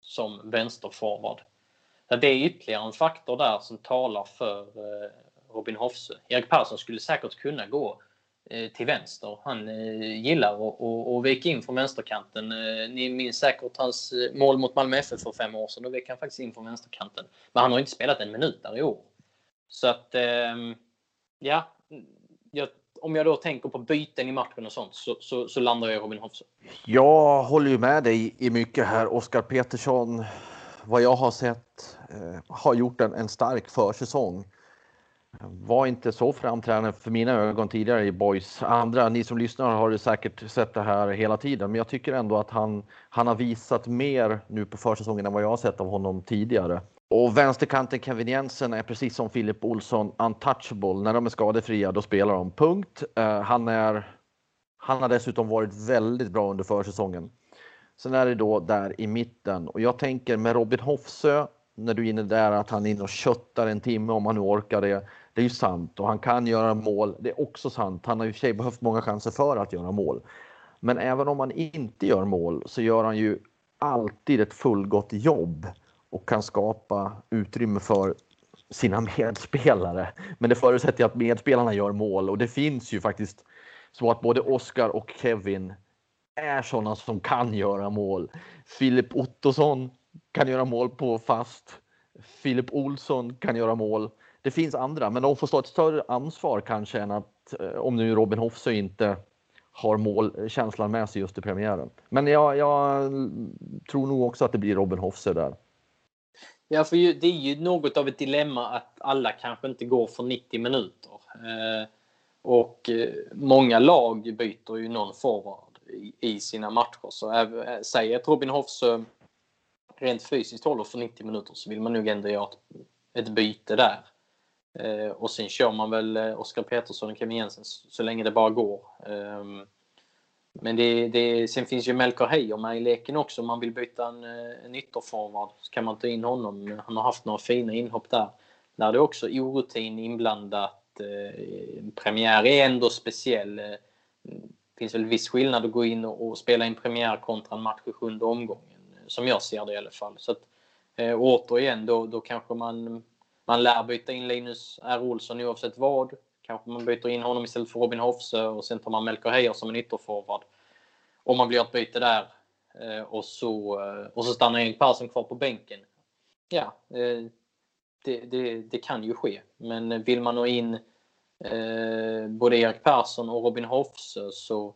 som vänsterforward. Så det är ytterligare en faktor där som talar för eh, Robin Hofse. Erik Persson skulle säkert kunna gå eh, till vänster. Han eh, gillar att vika in från vänsterkanten. Ni minns säkert hans mål mot Malmö FF för fem år sedan. Då vek han faktiskt in från vänsterkanten. Men han har inte spelat en minut där i år. Så att, ehm, ja. Jag, om jag då tänker på byten i matchen och sånt så, så, så landar jag i Robin Hofse. Jag håller ju med dig i mycket här. Oskar Petersson vad jag har sett eh, har gjort en, en stark försäsong. Var inte så framträdande för mina ögon tidigare i Boys. Andra, ni som lyssnar har säkert sett det här hela tiden, men jag tycker ändå att han, han har visat mer nu på försäsongen än vad jag har sett av honom tidigare. Och vänsterkanten Kevin Jensen är precis som Filip Olsson untouchable. När de är skadefria, då spelar de. Punkt. Eh, han, är, han har dessutom varit väldigt bra under försäsongen. Sen är det då där i mitten och jag tänker med Robin Hofsö när du är inne där att han är inne och köttar en timme om han nu orkar det. Det är ju sant och han kan göra mål. Det är också sant. Han har ju sig behövt många chanser för att göra mål. Men även om han inte gör mål så gör han ju alltid ett fullgott jobb och kan skapa utrymme för sina medspelare. Men det förutsätter att medspelarna gör mål och det finns ju faktiskt så att både Oskar och Kevin är sådana som kan göra mål. Filip Ottosson kan göra mål på fast. Filip Olsson kan göra mål. Det finns andra, men de får stå ett större ansvar kanske än att eh, om nu Robin Hofsö inte har målkänslan med sig just i premiären. Men jag, jag tror nog också att det blir Robin Hofsö där. Ja, för det är ju något av ett dilemma att alla kanske inte går för 90 minuter. Eh, och eh, många lag byter ju någon form i, sina matcher. Så eh, säg att Robin Hofsö rent fysiskt håller för 90 minuter så vill man nog ändå göra ett, byte där. Eh, och sen kör man väl eh, Oskar Petersson och Kevin Jensen så länge det bara går. Ehm, men det, det, sen finns ju Melker Heijer med i leken också. Om man vill byta en, en ytterforward så kan man ta in honom. Han har haft några fina inhopp där. Där det är också orutin inblandat. Eh, premiär är ändå speciell. Finns väl viss skillnad att gå in och, och spela en premiär kontra en match i sjunde omgången. Eh, som jag ser det i alla fall. Så att, eh, återigen, då, då kanske man, man lär byta in Linus R. Olsson oavsett vad. Kanske man byter in honom istället för Robin Hofsö och sen tar man Melker Heier som en ytterforward. Om man blir ett byte där. Eh, och, så, eh, och så stannar Erik Persson kvar på bänken. Ja, eh, det, det, det, kan ju ske. Men vill man nå in eh, både Erik Persson och Robin Hofsö så,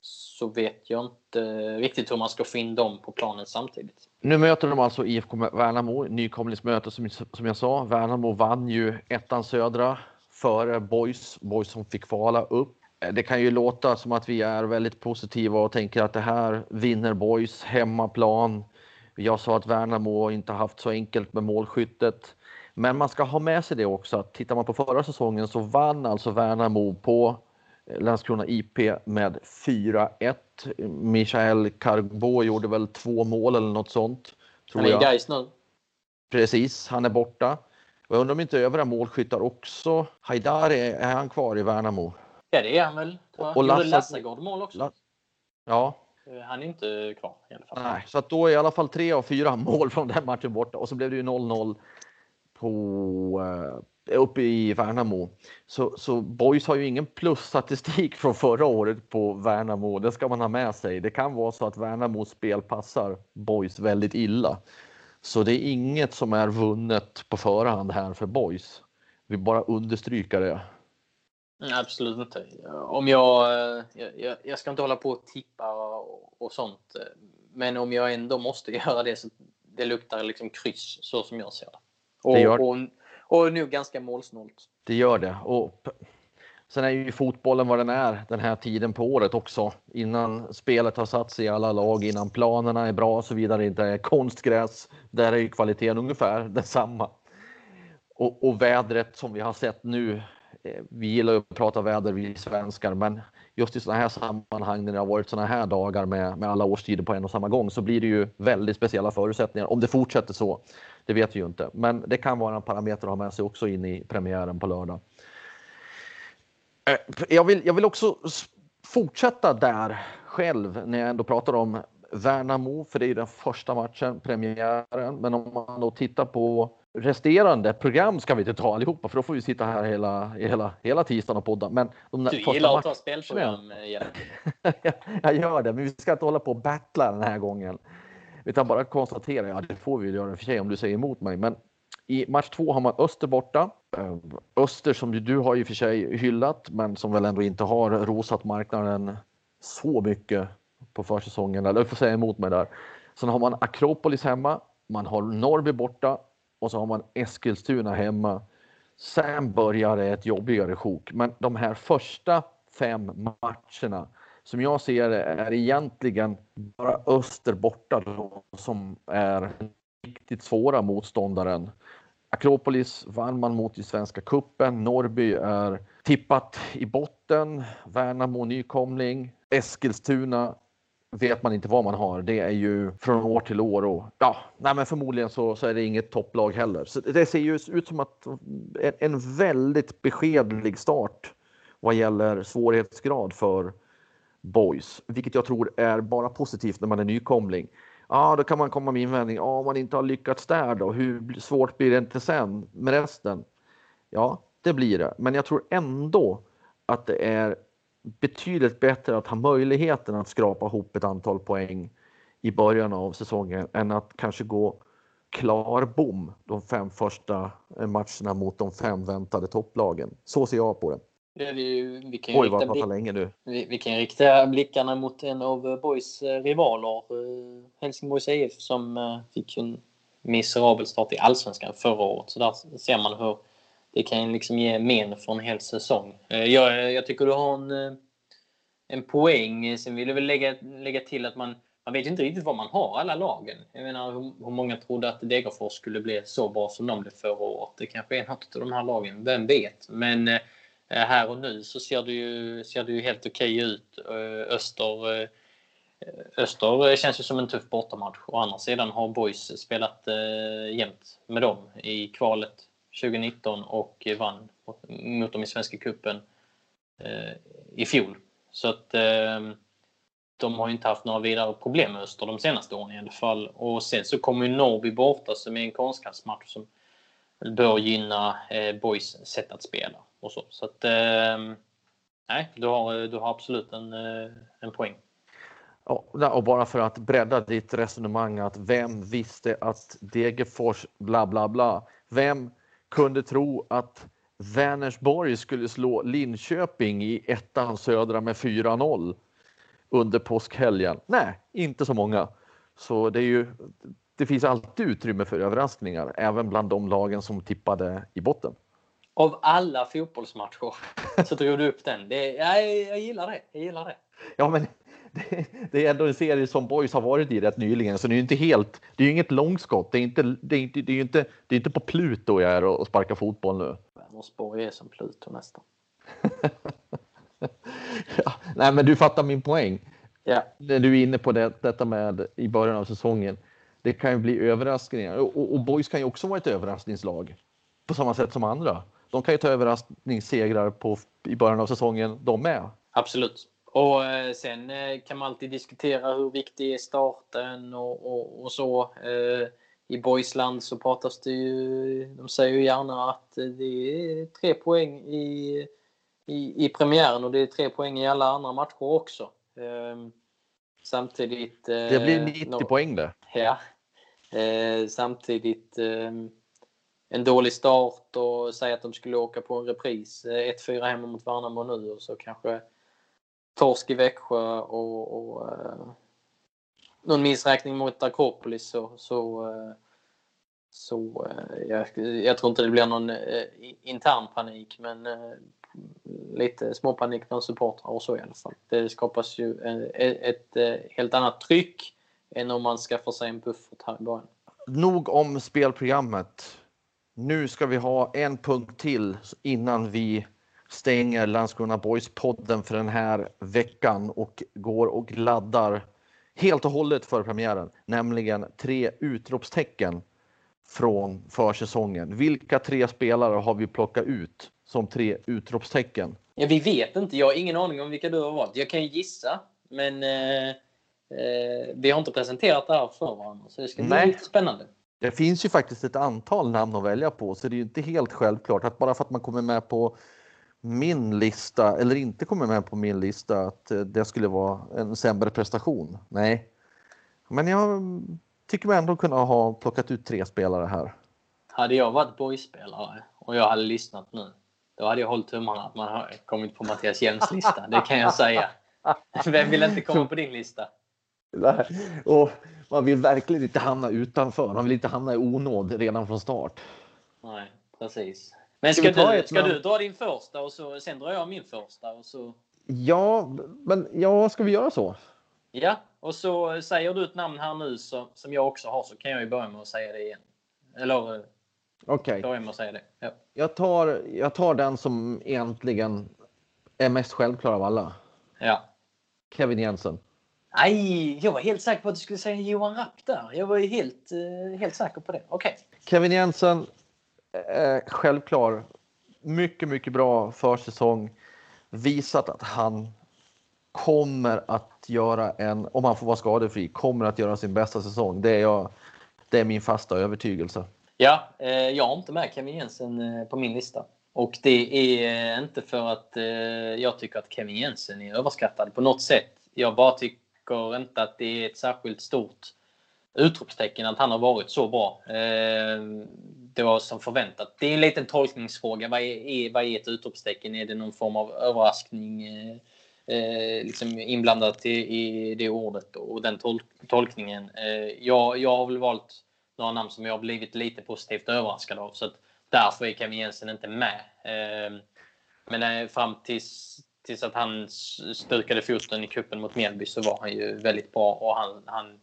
så vet jag inte riktigt hur man ska få in dem på planen samtidigt. Nu möter de alltså IFK Värnamo, nykomlingsmöte som, som jag sa. Värnamo vann ju ettan södra före Boys, Boys som fick kvala upp. Eh, det kan ju låta som att vi är väldigt positiva och tänker att det här vinner Boys hemmaplan. Jag sa att Värnamo inte haft så enkelt med målskyttet. Men man ska ha med sig det också att tittar man på förra säsongen så vann alltså Värnamo på eh, Landskrona IP med 4-1. Michael Carbo gjorde väl två mål eller något sånt. Tror han är i Gais nu. Precis, han är borta. Och jag undrar om inte övriga målskyttar också. Haidari, är han kvar i Värnamo? Ja, det är han väl. Och, och Lasse... Lassegård mål också. La... Ja. Eh, han är inte kvar i alla fall. Nej, så att då är i alla fall tre av fyra mål från den matchen borta och så blev det ju 0-0 på, eh, uppe i Värnamo. Så, så Boys har ju ingen plusstatistik från förra året på Värnamo. Det ska man ha med sig. Det kan vara så att Värnamos spel passar Boys väldigt illa. Så det är inget som är vunnet på förhand här för boys. Vi bara understryka det. Absolut inte. Om eh, jag, jag, jag ska inte hålla på och tippa och, och sånt. Eh, men om jag ändå måste göra det så det luktar liksom kryss så som jag ser det. Och, det gör... och, och nu ganska målsnålt. Det gör det. Och sen är ju fotbollen vad den är den här tiden på året också. Innan spelet har satt sig i alla lag, innan planerna är bra och så vidare. Inte är konstgräs. Där är ju kvaliteten ungefär densamma. Och, och vädret som vi har sett nu. Eh, vi gillar ju att prata väder vi svenskar, men just i sådana här sammanhang när det har varit sådana här dagar med, med alla årstider på en och samma gång så blir det ju väldigt speciella förutsättningar. Om det fortsätter så, det vet vi ju inte. Men det kan vara en parameter att ha med sig också in i premiären på lördag. Eh, jag vill, jag vill också fortsätta där själv när jag ändå pratar om Värnamo, för det är ju den första matchen, premiären. Men om man då tittar på resterande program ska vi inte ta allihopa för då får vi sitta här hela, hela, hela tisdagen och podda. Men de du gillar att ta spelprogram igen. jag gör det, men vi ska inte hålla på och battla den här gången. Utan bara konstatera, ja det får vi göra för sig om du säger emot mig. Men i match två har man Öster borta. Eh, Öster som du har och för sig hyllat, men som väl ändå inte har rosat marknaden så mycket på försäsongen. Eller du får säga emot mig där. Sen har man Akropolis hemma. Man har Norrby borta och så har man Eskilstuna hemma. Sen börjar det ett jobbigare sjok, men de här första fem matcherna som jag ser det är egentligen bara Öster borta då, som är riktigt svåra motståndaren. Akropolis vann man mot i Svenska kuppen. Norrby är tippat i botten. Värnamo nykomling. Eskilstuna vet man inte vad man har. Det är ju från år till år och ja, nej, men förmodligen så, så är det inget topplag heller. Så det ser ju ut som att en, en väldigt beskedlig start vad gäller svårighetsgrad för boys, vilket jag tror är bara positivt när man är nykomling. Ja, då kan man komma med invändning. Ja, om man inte har lyckats där då, hur svårt blir det inte sen med resten? Ja, det blir det, men jag tror ändå att det är betydligt bättre att ha möjligheten att skrapa ihop ett antal poäng i början av säsongen än att kanske gå klar bom de fem första matcherna mot de fem väntade topplagen. Så ser jag på det. vi kan Oj, vad blick, länge nu. Vi, vi, kan rikta blickarna mot en av Boys eh, rivaler, eh, Helsingborgs IF, som eh, fick en miserabel start i allsvenskan förra året. Så där ser man hur det kan liksom ge men för en hel säsong. Eh, jag, jag tycker du har en, eh, en poäng. Sen vill jag väl lägga, lägga till att man, man vet inte riktigt vad man har alla lagen. Jag menar hur, hur många trodde att Degerfors skulle bli så bra som de blev förra året. Det kanske är något av de här lagen, vem vet? Men eh, här och nu så ser det ju, ser det ju helt okej ut. Öster Öster känns ju som en tuff bortamatch. Å andra sidan har Boys spelat eh, jämnt med dem i kvalet 2019 och vann mot dem i Svenska cupen eh, i fjol. Så att eh, de har inte haft några vidare problem med Öster de senaste åren i alla fall. Och sen så kommer ju Norrby borta som är en konstgräsmatch som bör gynna eh, Boys sätt att spela och så. Så att eh, nej, du har, du har absolut en, eh, en poäng. Ja, och bara för att bredda ditt resonemang att vem visste att Degerfors bla bla bla. Vem kunde tro att Vänersborg skulle slå Linköping i ettan södra med 4-0 under påskhelgen. Nej, inte så många. Så det är ju. Det finns alltid utrymme för överraskningar, även bland de lagen som tippade i botten. Av alla fotbollsmatcher så drog du upp den. Det, jag, jag gillar det. Jag gillar det. Ja, men det, det, är ändå en serie som Boys har varit i rätt nyligen, så det är ju inte helt. Det är ju inget långskott. Det är inte. Det är inte. Det är inte. Det är inte på Pluto jag är och, sparkar fotboll nu. Vänersborg är som Pluto nästan. ja, nej, men du fattar min poäng. Ja. När du är inne på det, detta med i början av säsongen. Det kan ju bli överraskningar och, och, och Boys kan ju också vara ett överraskningslag på samma sätt som andra. De kan ju ta överraskningssegrar på i början av säsongen de med. Absolut. Och eh, sen eh, kan man alltid diskutera hur viktig är starten och, och, och så. Eh, I Boysland så pratas det ju, de säger ju gärna att det är tre poäng i, i, i premiären och det är tre poäng i alla andra matcher också. Samtidigt... Det blir 90 no poäng det. Ja. Samtidigt eh, en dålig start och säga att de skulle åka på en repris. Eh, 1-4 hemma mot Värnamo nu och så kanske torsk i Växjö och, och eh, någon missräkning mot Akropolis så, så, eh, så eh, jag, jag, tror inte det blir någon eh, intern panik men eh, lite småpanik bland supportrar och så i alla fall. Det skapas ju eh, ett, ett eh, helt annat tryck än om man skaffar sig en buffert här i början. Nog om spelprogrammet. Nu ska vi ha en punkt till innan vi stänger Landskrona Boys-podden för den här veckan och går och laddar helt och hållet för premiären, nämligen tre utropstecken från försäsongen. Vilka tre spelare har vi plockat ut som tre utropstecken? Ja, vi vet inte. Jag har ingen aning om vilka du har valt. Jag kan ju gissa, men eh, eh, vi har inte presenterat det här för varandra, så det ska bli lite spännande. Det finns ju faktiskt ett antal namn att välja på, så det är ju inte helt självklart att bara för att man kommer med på min lista eller inte kommer med på min lista att eh, det skulle vara en sämre prestation. Nej, men jag tycker mig ändå kunna ha plockat ut tre spelare här. Hade jag varit boyspelare och jag hade lyssnat nu, då hade jag hållit tummarna att man har kommit på Mattias Hjelms lista. Det kan jag säga. Vem vill inte komma på din lista? Nej. Och man vill verkligen inte hamna utanför. Man vill inte hamna i onåd redan från start. Nej, precis. Men ska, ska, du, ska du dra din första och så, sen drar jag min första? Och så... Ja, men ja, ska vi göra så? Ja, och så säger du ett namn här nu så, som jag också har så kan jag ju börja med att säga det igen. Eller eh, Okej. Okay. med att säga det. Ja. Jag, tar, jag tar den som egentligen är mest självklar av alla. Ja. Kevin Jensen. Nej, jag var helt säker på att du skulle säga Johan Rapp där. Jag var ju helt, eh, helt säker på det. Okej. Okay. Kevin Jensen, eh, självklar. Mycket, mycket bra försäsong. Visat att han kommer att göra en, om han får vara skadefri, kommer att göra sin bästa säsong. Det är, jag, det är min fasta övertygelse. Ja, eh, jag har inte med Kevin Jensen eh, på min lista. Och det är eh, inte för att eh, jag tycker att Kevin Jensen är överskattad på något sätt. Jag bara tycker inte att det är ett särskilt stort utropstecken att han har varit så bra. Eh, det var som förväntat. Det är en liten tolkningsfråga. Vad är, vad är ett utropstecken? Är det någon form av överraskning eh, eh liksom inblandat i, i, det ordet och den tol tolkningen? Eh, jag, jag har väl valt några namn som jag har blivit lite positivt överraskad av. Så att därför är Kevin Jensen inte med. Eh, men eh, fram tills, tills att han stukade foten i kuppen mot Mjällby så var han ju väldigt bra och han, han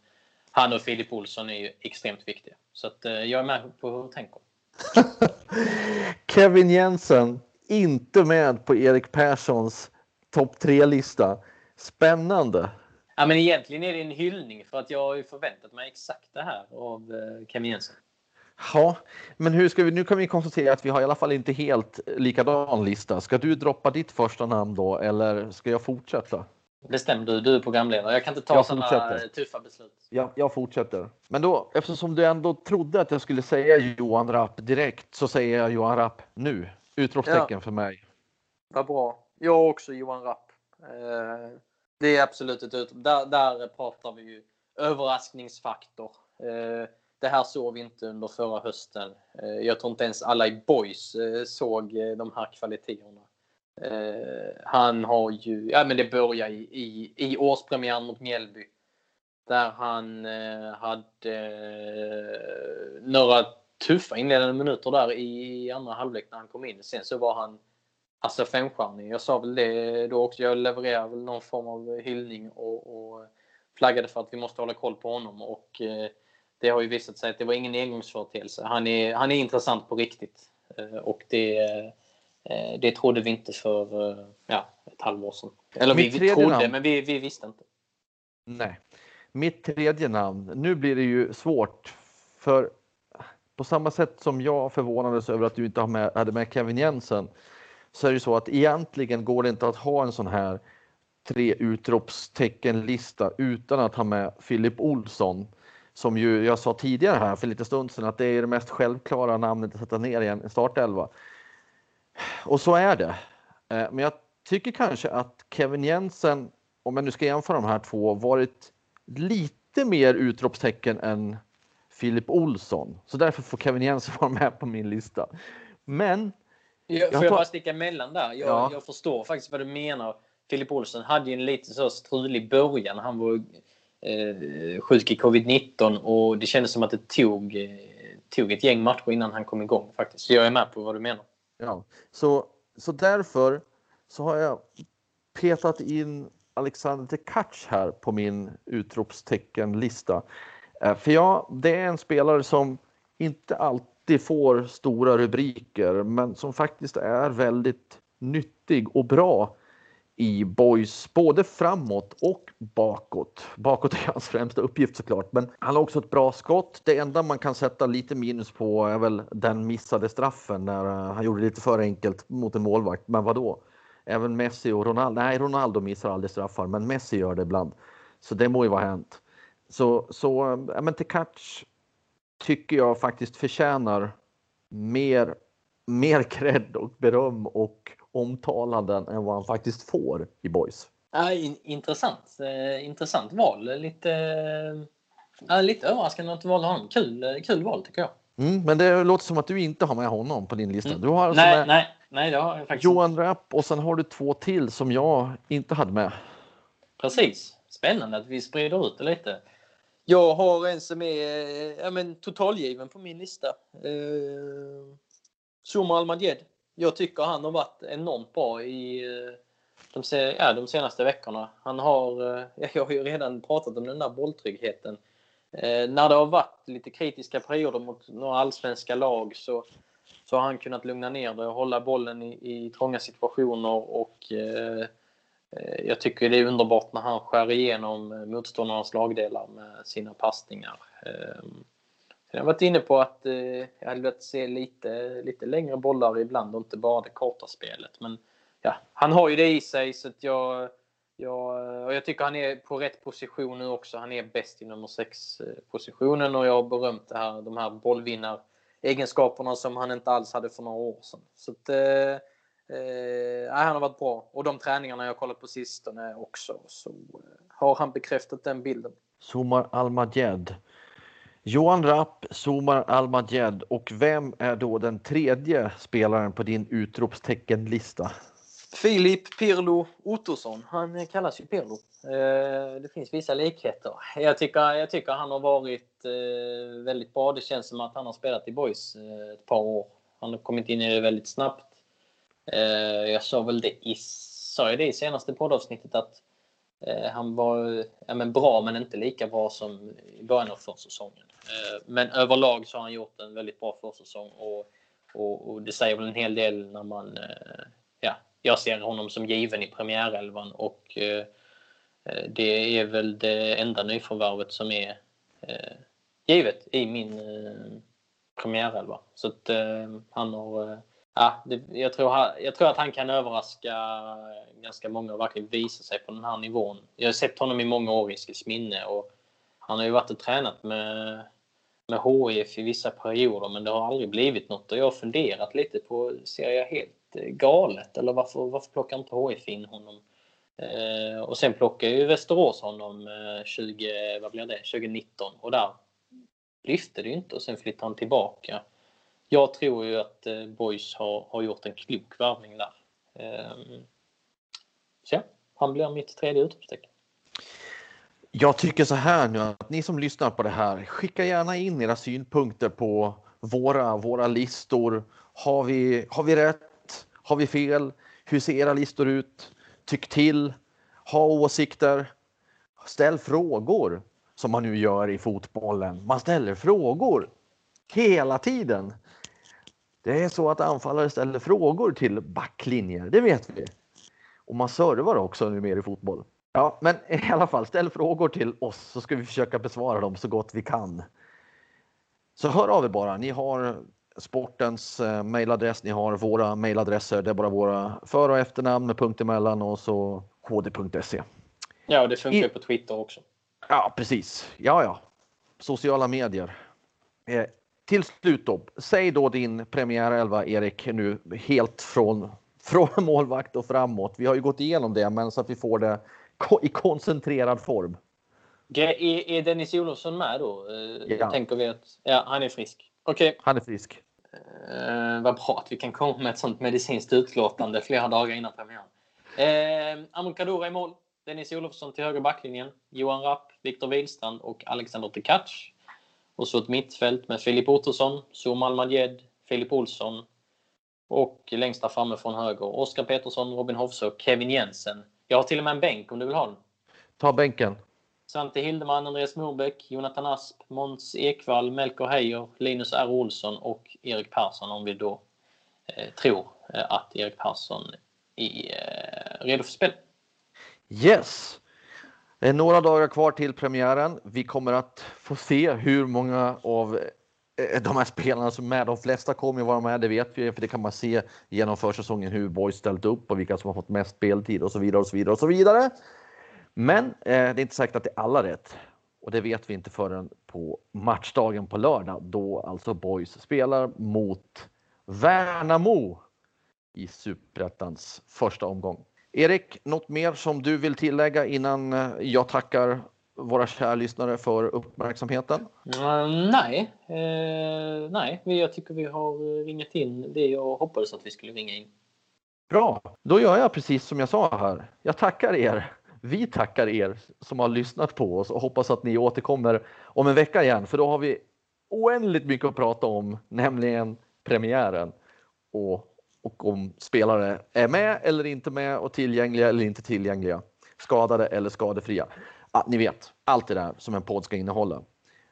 han och Filip Olsson är ju extremt viktiga. Så att, eh, jag är med på hur du tänker. Kevin Jensen, inte med på Erik Perssons topp tre-lista. Spännande. Ja, men egentligen är det en hyllning för att jag har ju förväntat mig exakt det här av eh, Kevin Jensen. Ja, men hur ska vi, nu kan vi konstatera att vi har i alla fall inte helt likadan lista. Ska du droppa ditt första namn då eller ska jag fortsätta? Bestäm du, du är programledare. Jag kan inte ta sådana tuffa beslut. Jag, jag fortsätter. Men då, eftersom du ändå trodde att jag skulle säga Johan Rapp direkt så säger jag Johan Rapp nu. Utropstecken ja. för mig. Vad bra. Jag också Johan Rapp. Eh, det är absolut ett utrop. Där, där pratar vi ju överraskningsfaktor. Eh, det här såg vi inte under förra hösten. Eh, jag tror inte ens alla i Boys såg de här kvaliteterna. Eh, han har ju, ja men det börjar i, i, i årspremiären mot Mjällby. Där han eh, hade eh, några tuffa inledande minuter där i andra halvlek när han kom in. Sen så var han alltså femstjärnig. Jag sa väl det då också. Jag levererade väl någon form av hyllning och, och flaggade för att vi måste hålla koll på honom. Och eh, det har ju visat sig att det var ingen engångsföreteelse. Han är, han är intressant på riktigt. Eh, och det Eh, det trodde vi inte för eh, ja, ett halvår sedan. Eller Mitt vi, vi trodde, namn. men vi, vi visste inte. Nej. Mitt tredje namn. Nu blir det ju svårt. För på samma sätt som jag förvånades över att du inte hade med Kevin Jensen så är det så att egentligen går det inte att ha en sån här tre utropstecken-lista utan att ha med Filip Olsson som ju jag sa tidigare här för lite stund sedan att det är det mest självklara namnet att sätta ner i en startelva. Och så är det. Eh, men jag tycker kanske att Kevin Jensen, om jag nu ska jämföra de här två, varit lite mer utropstecken än Filip Olsson. Så därför får Kevin Jensen vara med på min lista. Men. Jag, får jag, bara sticka emellan där? Jag, ja. jag förstår faktiskt vad du menar. Filip Olsson hade ju en lite så strulig början. Han var eh, sjuk i covid-19 och det kändes som att det tog, eh, tog ett gäng matcher innan han kom igång faktiskt. Så jag är med på vad du menar. Ja, så, så därför så har jag petat in Alexander Tekac här på min utropsteckenlista. Eh, för ja, det är en spelare som inte alltid får stora rubriker, men som faktiskt är väldigt nyttig och bra i boys, både framåt och bakåt. Bakåt är hans främsta uppgift såklart, men han har också ett bra skott. Det enda man kan sätta lite minus på är väl den missade straffen när eh, han gjorde det lite för enkelt mot en målvakt. Men vad då? Även Messi och Ronaldo. Nej, Ronaldo missar aldrig straffar, men Messi gör det ibland. Så det må ju vara hänt. Så, så eh, ja, men Tekac tycker jag faktiskt förtjänar mer, mer cred och beröm och omtalanden än vad han faktiskt får i Boys. Ja, intressant. Eh, intressant val. Lite, eh, lite överraskande att du valde honom. Kul, eh, kul val tycker jag. Mm, men det låter som att du inte har med honom på din lista. Mm. Du har alltså nej, nej, nej, det har jag faktiskt Johan Rapp och sen har du två till som jag inte hade med. Precis. Spännande att vi sprider ut det lite. Jag har en som är ja, men, totalgiven på min lista. Eh, Zuma Almadjed jag tycker han har varit enormt bra i eh, de, ja, de senaste veckorna. Han har, eh, jag har ju redan pratat om den där bolltryggheten. Eh, när det har varit lite kritiska perioder mot några allsvenska lag så, så har han kunnat lugna ner det och hålla bollen i, i trånga situationer och eh, eh jag tycker det är underbart när han skär igenom motståndarnas lagdelar med sina passningar. Eh, jag har varit inne på att eh, jag hade velat se lite, lite längre bollar ibland och inte bara det korta spelet. Men ja, han har ju det i sig så att jag, jag, och jag tycker han är på rätt position nu också. Han är bäst i nummer 6 eh, positionen och jag har berömt det här, de här bollvinnaregenskaperna som han inte alls hade för några år sedan. Så att, eh, eh, han har varit bra. Och de träningarna jag kollat på sistone också så eh, har han bekräftat den bilden. Somar Almadjed Johan Rapp, Somar Almadjed och vem är då den tredje spelaren på din utropsteckenlista? Filip Pirlo Ottosson. Han kallas ju Pirlo. Eh, det finns vissa likheter. Jag tycker, jag tycker han har varit eh, väldigt bra. Det känns som att han har spelat i Boys eh, ett par år. Han har kommit in i det väldigt snabbt. Jag sa väl det i, sa jag det i senaste poddavsnittet att Eh, han var ja, men bra men inte lika bra som i början av försäsongen. Eh, men överlag så har han gjort en väldigt bra försäsong och, och, och, det säger väl en hel del när man... Eh, ja, jag ser honom som given i premiärelvan och det är väl det enda nyförvärvet som är givet i min premiärelva. Så att han har ja, det, jag, tror, jag tror att han kan överraska eh, ganska många och verkligen visa sig på den här nivån. Jag har sett honom i många år i minne och han har ju varit och tränat med, med HIF i vissa perioder men det har aldrig blivit något. Och jag har funderat lite på, ser jag helt eh, galet? Eller varför, varför plockar inte HIF in honom? Eh, och sen plockar ju Västerås honom eh, 20, vad blir det, 2019 och där lyfte det ju inte och sen flyttade han tillbaka jag tror ju att eh, Boys har, har gjort en klok värvning där. Eh, så ja, han blir mitt tredje utropstecken. Jag tycker så här nu att ni som lyssnar på det här, skicka gärna in era synpunkter på våra, våra listor. Har vi, har vi rätt? Har vi fel? Hur ser era listor ut? Tyck till, ha åsikter, ställ frågor som man nu gör i fotbollen. Man ställer frågor hela tiden. Det är så att anfallare ställer frågor till backlinjer, det vet vi. Och man servar också nu mer i fotboll. Ja, men i alla fall ställ frågor till oss så ska vi försöka besvara dem så gott vi kan. Så hör av er bara. Ni har sportens eh, mejladress, ni har våra mejladresser. Det är bara våra för och efternamn med punkt emellan och så hd.se. Ja, och det funkar I... på Twitter också. Ja, precis. Ja, ja. Sociala medier. Till slut då, säg då din premiärelva Erik nu helt från, från målvakt och framåt. Vi har ju gått igenom det, men så att vi får det i koncentrerad form. Är, är Dennis Olofsson med då? Eh, Ja. Tänker vi att ja, han är frisk. Okej, Han är frisk. eh, vad bra att vi kan komma med ett sånt medicinskt utlåtande flera dagar innan premiären. Eh, Amon Kadura i mål. Dennis Olofsson till höger backlinjen. Johan Rapp, Viktor Wihlstrand och Alexander Tekac. Och så ett mittfält med Filip Ottosson, Zoom Almadjed, Filip Olsson och längst där framme från höger Oskar Petersson, Robin Hofse och Kevin Jensen. Jag har till och med en bänk om du vill ha den. Ta bänken. Svante Hildeman, Andreas Morbäck, Jonathan Asp, Måns Ekvall, Melker Heijer, Linus R. Olsson och Erik Persson om vi då eh, tror eh, att Erik Persson är eh, redo för spel. Yes! Det är några dagar kvar till premiären. Vi kommer att få se hur många av eh, de här spelarna som är med. De flesta kommer ju vara med, det vet vi, för det kan man se genom försäsongen hur boys ställt upp och vilka som har fått mest speltid och så vidare och så vidare och så vidare. Men eh, det är inte säkert att det är alla rätt och det vet vi inte förrän på matchdagen på lördag då alltså boys spelar mot Värnamo i Superettans första omgång. Erik, något mer som du vill tillägga innan eh, jag tackar våra kära lyssnare för uppmärksamheten? Mm, nej, eh, nej, vi- jag tycker vi har ringat in det jag hoppades att vi skulle ringa in. Bra, då gör jag precis som jag sa här. Jag tackar er. Vi tackar er som har lyssnat på oss och hoppas att ni återkommer om en vecka igen, för då har vi oändligt mycket att prata om, nämligen premiären och, och om spelare är med eller inte med och tillgängliga eller inte tillgängliga, skadade eller skadefria. Ja, ni vet, allt det där som en podd ska innehålla.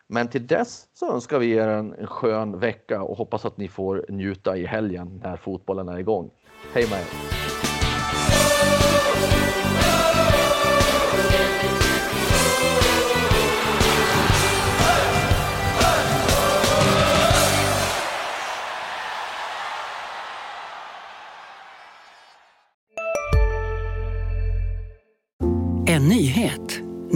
Men till dess så önskar vi er en, en skön vecka och hoppas att ni får njuta i helgen när fotbollen är igång. Hej med er!